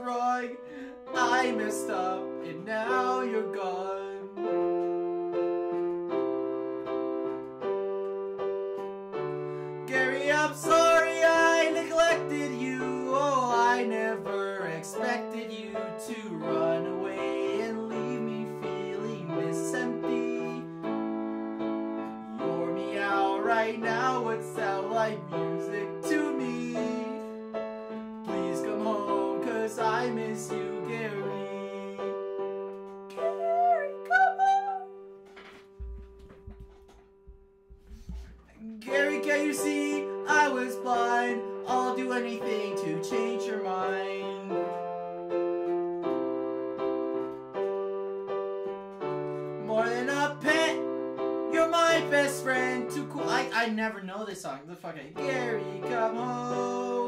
wrong. I messed up, and now you're gone. Gary, I'm sorry I neglected you. Oh, I never expected you to run away and leave me feeling this empty. Your meow right now would sound like music I miss you, Gary. Gary, come home! Gary, can you see? I was blind. I'll do anything to change your mind. More than a pet, you're my best friend. Too cool. I, I never know this song. The fuck, Gary, come home.